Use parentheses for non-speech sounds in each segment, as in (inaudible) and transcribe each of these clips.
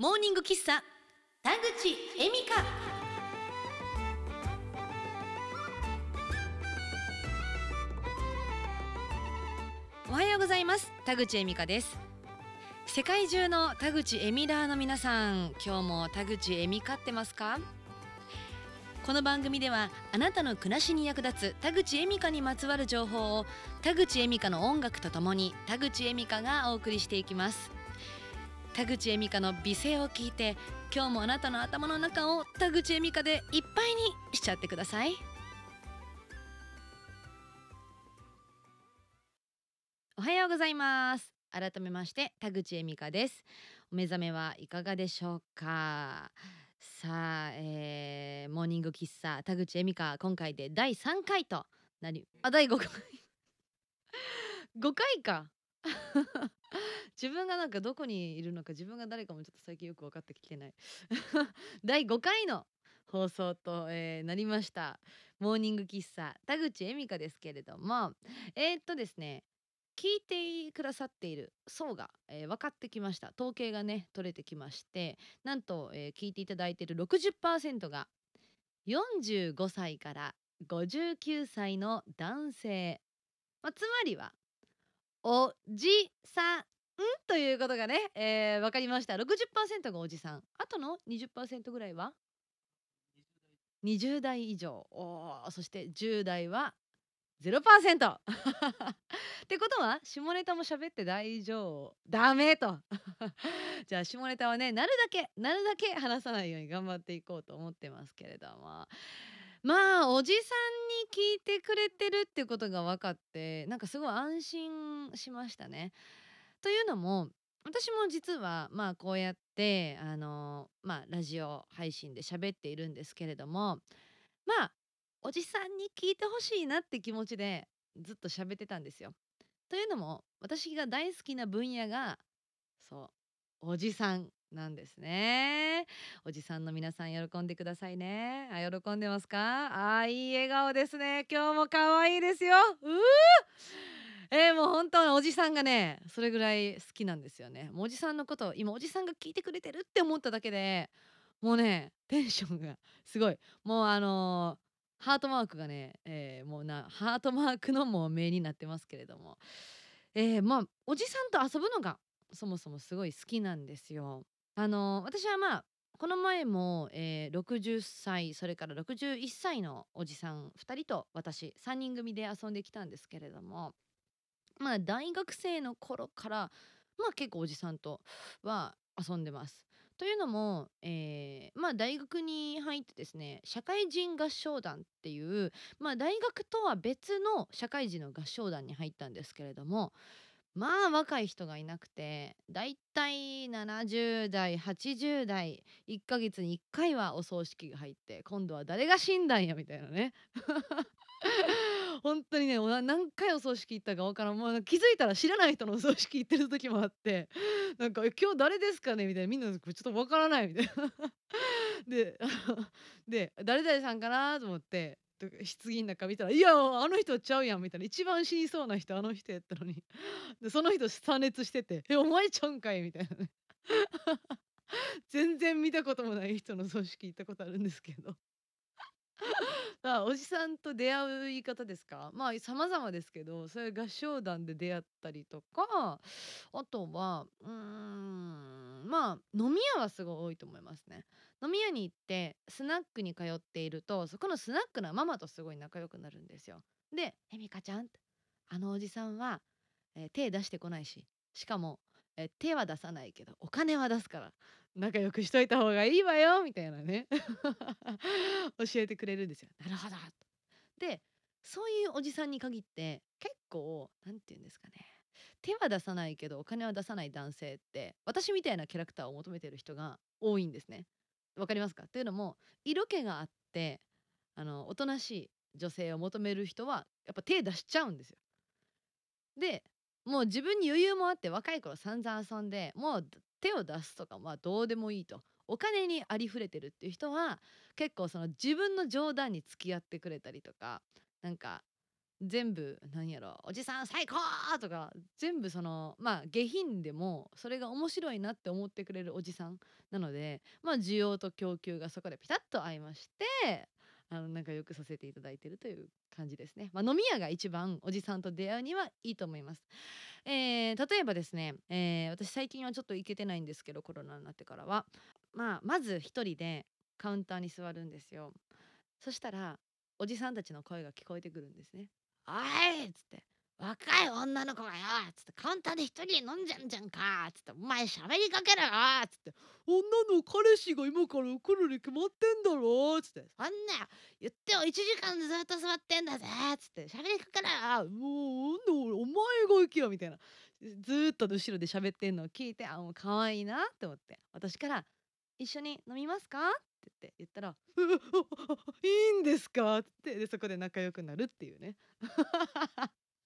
モーニング喫茶田口恵美香。おはようございます田口恵美香です。世界中の田口エミラーの皆さん今日も田口恵美香ってますか？この番組ではあなたの暮らしに役立つ田口恵美香にまつわる情報を田口恵美香の音楽とともに田口恵美香がお送りしていきます。田口恵美香の美声を聞いて今日もあなたの頭の中を田口恵美香でいっぱいにしちゃってください。おはようございます。改めまして田口恵美香です。お目覚めはいかがでしょうか？さあ、えーモーニング喫茶田口恵美香今回で第3回となりあ第5回。(laughs) 5回か。自分がなんかどこにいるのか自分が誰かもちょっと最近よく分かってきてない。(laughs) 第5回の放送と、えーなりました。モーニング喫茶田口恵美香ですけれども。えーっとですね聞いてくださっている層が、えー分かってきました。統計がね取れてきましてなんと、えー聞いていただいている60%が45歳から59歳の男性、まあ、つまりはおじさん。ということがね、えー、分かりました。60%がおじさん。あとの20%ぐらいは？20代以上そして10代は？0% (laughs) ってことは下ネタも喋って大丈夫。ダメと。(laughs) じゃあ下ネタはねなるだけなるだけ話さないように頑張っていこうと思ってますけれども。まあおじさんに聞いてくれてるってことが分かってなんかすごい安心しましたね。というのも私も実はまあこうやってあのまあラジオ配信で喋っているんですけれどもまあおじさんに聞いてほしいなって気持ちでずっと喋ってたんですよ。というのも私が大好きな分野がそうおじさんなんですね。おじさんの皆さん喜んでくださいね。あ喜んでますか？あいい笑顔ですね。今日も可愛いですよ。うーえー、もう本当におじさんがねそれぐらい好きなんですよね。もうおじさんのことを今おじさんが聞いてくれてるって思っただけでもうね (laughs) テンションがすごいもうあのーハートマークがね、えーもうなハートマークのもう目になってますけれども、えーまあおじさんと遊ぶのがそもそもすごい好きなんですよ。あのー私はまあこの前も、えー60歳それから61歳のおじさん2人と私3人組で遊んできたんですけれどもまあ大学生の頃からまあ結構おじさんとは遊んでます。というのも、えーまあ大学に入ってですね社会人合唱団っていう、まあ、大学とは別の社会人の合唱団に入ったんですけれどもまあ若い人がいなくてだいたい70代80代1ヶ月に1回はお葬式が入って今度は誰が死んだんやみたいなね本当にね何回お葬式行ったか分からん。もう気づいたら知らない人のお葬式行ってる時もあって (laughs) なんか「今日誰ですかね?」みたいな。みんなちょっと分からないみたいな。(laughs) で (laughs) で誰々さんかな？と思ってと棺の中見たら「いやあの人ちゃうやん」みたいな。一番死にそうな人あの人やったのに。でその人参列してて「えお前ちゃうんかい」みたいなね。全然見たこともない人の葬式行ったことあるんですけど。ま (laughs) あおじさんと出会う言い方ですか？まあ様々ですけどそういう合唱団で出会ったりとかあとはうんまあ飲み屋はすごい多いと思いますね。飲み屋に行ってスナックに通っているとそこのスナックのママとすごい仲良くなるんですよ。で「えみかちゃんあのおじさんは、えー手出してこないししかも、え手は出さないけどお金は出すから仲良くしといた方がいいわよ」みたいなね (laughs) 教えてくれるんですよ。なるほどでそういうおじさんに限って結構なんて言うんですかね手は出さないけどお金は出さない男性って私みたいなキャラクターを求めてる人が多いんですね。わかりますか？というのも色気があってあのおとなしい女性を求める人はやっぱ手出しちゃうんですよ。でもう自分に余裕もあって若い頃散々遊んでもう手を出すとかまあどうでもいいとお金にありふれてるっていう人は結構その自分の冗談に付き合ってくれたりとかなんか全部なんやろ「おじさん最高!」とか全部そのまあ下品でもそれが面白いなって思ってくれるおじさんなのでまあ需要と供給がそこでピタッと合いましてあの仲良くさせていただいてるという感じですね。まあ、飲み屋が一番おじさんと出会うにはいいと思います。えー、例えばですね、えー、私最近はちょっと行けてないんですけどコロナになってからは、まあ、まず一人でカウンターに座るんですよ。そしたらおじさんたちの声が聞こえてくるんですね。あいっつって若い女の子がよつってカウンターで一人で飲んじゃんじゃんかつってお前喋りかけろよつって女の彼氏が今から来るに決まってんだろつってそんな言ってよ。1時間ずっと座ってんだぜつって喋りかけろよもうお前が行けよみたいな。ずっと後ろで喋ってんのを聞いてあもう可愛いなって思って私から一緒に飲みますか？って言って言ったら「(laughs) いいんですか?」って。でそこで仲良くなるっていうね。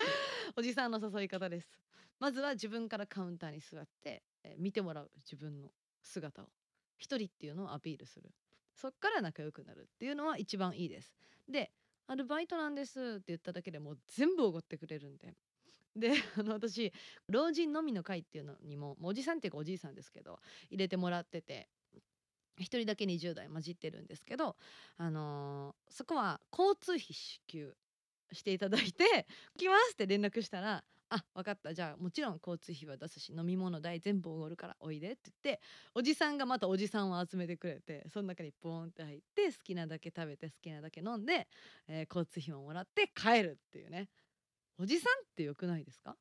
(laughs) おじさんの誘い方です。まずは自分からカウンターに座って、えー見てもらう自分の姿を。一人っていうのをアピールする。そっから仲良くなるっていうのは一番いいです。でアルバイトなんですって言っただけでもう全部おごってくれるんで。で (laughs) あの私老人のみの会っていうのにもおじさんっていうかおじいさんですけど入れてもらってて1人だけ20代混じってるんですけど、あのーそこは交通費支給していただいて「来ます」って連絡したら「あ分かった。じゃあもちろん交通費は出すし飲み物代全部おごるからおいで」って言っておじさんがまたおじさんを集めてくれてその中にボーンって入って好きなだけ食べて好きなだけ飲んで、えー交通費ももらって帰るっていうね。おじさんってよくないですか？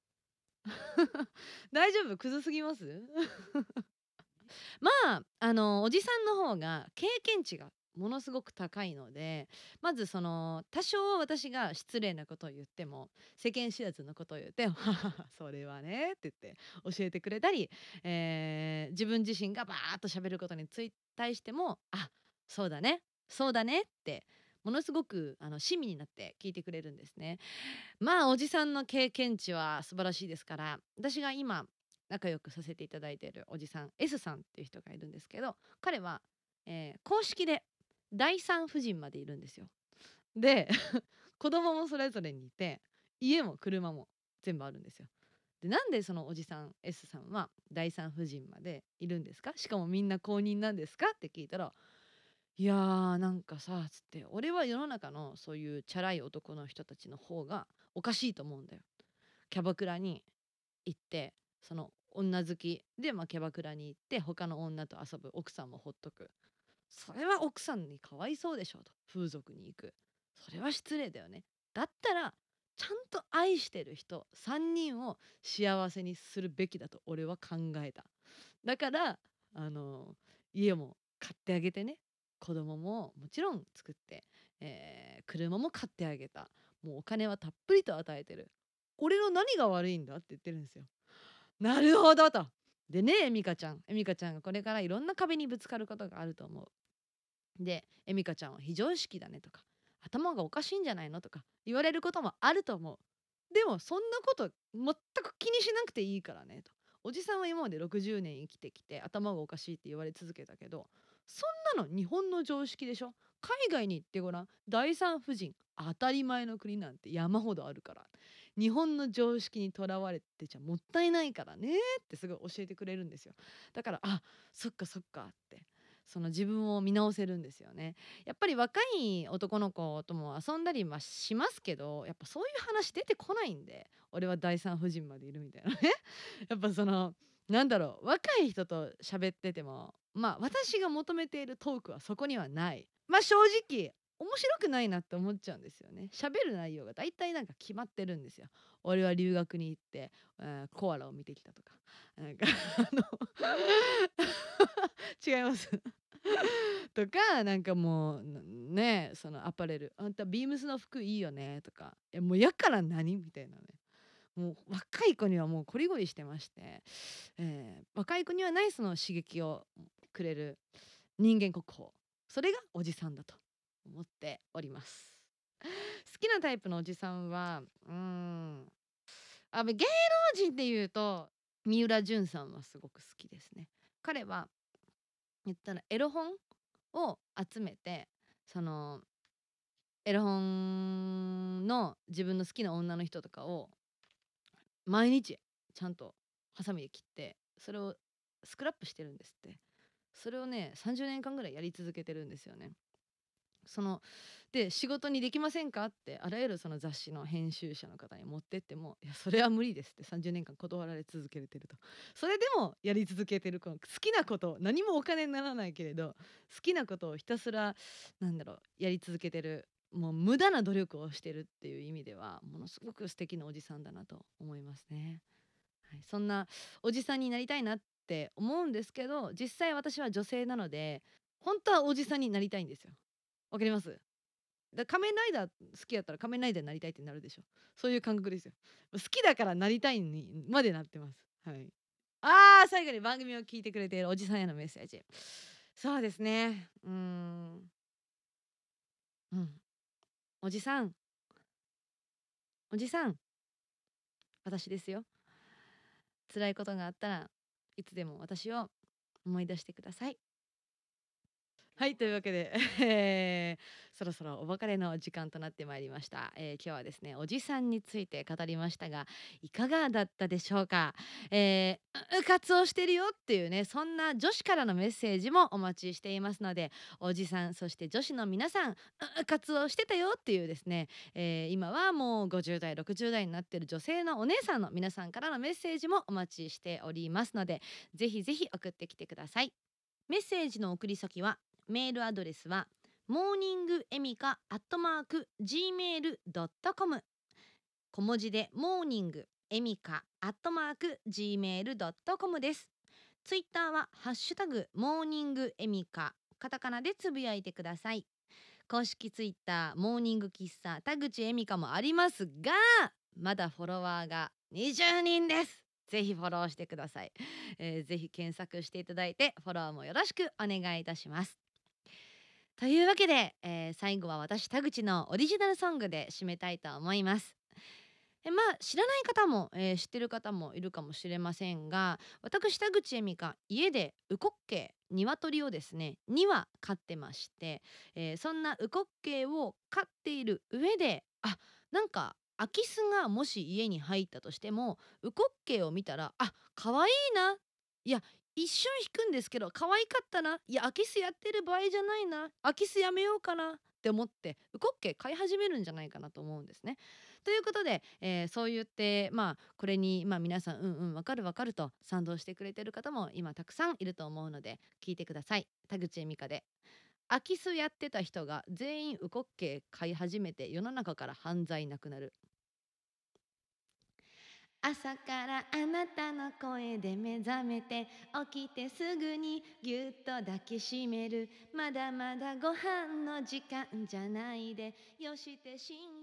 (laughs) 大丈夫？クズすぎます？(laughs) まああのおじさんの方が経験値がものすごく高いのでまずその多少私が失礼なことを言っても世間知らずのことを言って「(laughs) それはね」って言って教えてくれたり、えー自分自身がバーッと喋ることについ対しても「あそうだねそうだね」ってものすごくあの親身になって聞いてくれるんですね。まあおじさんの経験値は素晴らしいですから私が今仲良くさせていただいているおじさん S さんっていう人がいるんですけど彼は、えー公式で第三夫人までいるんですよ。で (laughs) 子供もそれぞれにいて家も車も全部あるんですよ。でなんでそのおじさん S さんは第三夫人までいるんですか？しかもみんな公認なんですか？って聞いたら「いやーなんかさ」つって「俺は世の中のそういうチャラい男の人たちの方がおかしいと思うんだよ」。キャバクラに行ってその女好きで、まあ、キャバクラに行って他の女と遊ぶ奥さんもほっとくそれは奥さんにかわいそうでしょうと風俗に行くそれは失礼だよねだったらちゃんと愛してる人3人を幸せにするべきだと俺は考えただからあの家も買ってあげてね。子供ももちろん作って、えー車も買ってあげた。もうお金はたっぷりと与えてる俺の何が悪いんだ？って言ってるんですよなるほどと。でねエミカちゃんエミカちゃんがこれからいろんな壁にぶつかることがあると思う。でエミカちゃんは非常識だねとか頭がおかしいんじゃないのとか言われることもあると思う。でもそんなこと全く気にしなくていいからねと。おじさんは今まで60年生きてきて頭がおかしいって言われ続けたけどそんなの日本の常識でしょ海外に行ってごらん第三夫人当たり前の国なんて山ほどあるから日本の常識にとらわれてちゃもったいないからねってすごい教えてくれるんですよ。だからあそっかそっかってその自分を見直せるんですよね。やっぱり若い男の子とも遊んだりはしますけどやっぱそういう話出てこないんで俺は第三夫人までいるみたいなね。(laughs) やっぱそのなんだろう若い人と喋っててもまあ私が求めているトークはそこにはない。まあ正直面白くないなって思っちゃうんですよね。喋る内容が大体なんか決まってるんですよ。俺は留学に行って、えーコアラを見てきたとか。なんか (laughs) あの (laughs) 違います。(laughs) とかなんかもうねそのアパレルあんたビームスの服いいよねとかいやもうやから何？みたいなね。もう若い子にはもうこりごりしてまして、えー若い子にはないその刺激をくれる人間国宝。それがおじさんだと。思っております。好きなタイプのおじさんはうーん。あ芸能人でいうと三浦淳さんはすごく好きですね。彼は言ったらエロ本を集めてそのエロ本の自分の好きな女の人とかを毎日ちゃんとハサミで切ってそれをスクラップしてるんですって。それをね30年間ぐらいやり続けてるんですよね。そので仕事にできませんか？ってあらゆるその雑誌の編集者の方に持ってってもいやそれは無理ですって30年間断られ続けてるとそれでもやり続けてるこの好きなこと何もお金にならないけれど好きなことをひたすらなんだろうやり続けてるもう無駄な努力をしてるっていう意味ではものすごく素敵なおじさんだなと思いますね。はい、そんなおじさんになりたいなって思うんですけど実際私は女性なので本当はおじさんになりたいんですよ。わかります？だ仮面ライダー好きやったら仮面ライダーになりたいってなるでしょ。そういう感覚ですよ。好きだからなりたいにまでなってます。はい。あー最後に番組を聞いてくれているおじさんへのメッセージ。そうですね。うん。うん。おじさん。おじさん。私ですよ。辛いことがあったらいつでも私を思い出してください。はいというわけで、(laughs) えー、そろそろお別れの時間となってまいりました、えー、今日はですねおじさんについて語りましたがいかがだったでしょうか、えー、うかつをしてるよっていうねそんな女子からのメッセージもお待ちしていますのでおじさんそして女子の皆さんうかつをしてたよっていうですね、えー、今はもう50代60代になってる女性のお姉さんの皆さんからのメッセージもお待ちしておりますのでぜひぜひ送ってきてください。メッセージの送り先はメールアドレスはモーニングエミカアットマーク gmail.com 小文字でモーニングエミカアットマーク gmail.com です。ツイッターはハッシュタグモーニングエミカ。カタカナでつぶやいてください。公式ツイッターモーニング喫茶田口エミカもありますがまだフォロワーが20人です。ぜひフォローしてください、えー、ぜひ検索していただいてフォローもよろしくお願いいたします。というわけで、えー、最後は私田口のオリジナルソングで締めたいと思います。えまあ知らない方も、えー、知ってる方もいるかもしれませんが私田口恵美香家でウコッケイ鶏をですね2羽飼ってまして、えー、そんなウコッケイを飼っている上であなんか空き巣がもし家に入ったとしてもウコッケイを見たらあ可愛いないや一瞬引くんですけど可愛かったな。いや空き巣やってる場合じゃないな。空き巣やめようかな。って思ってウコッケ買い始めるんじゃないかなと思うんですね。ということで、えー、そう言ってまあこれに、まあ、皆さんうんうんわかるわかると賛同してくれてる方も今たくさんいると思うので聞いてください。田口恵美香で。空き巣やってた人が全員ウコッケ買い始めて世の中から犯罪なくなる。朝からあなたの声で目覚めて起きてすぐにぎゅっと抱きしめる。まだまだご飯の時間じゃないで。よして深夜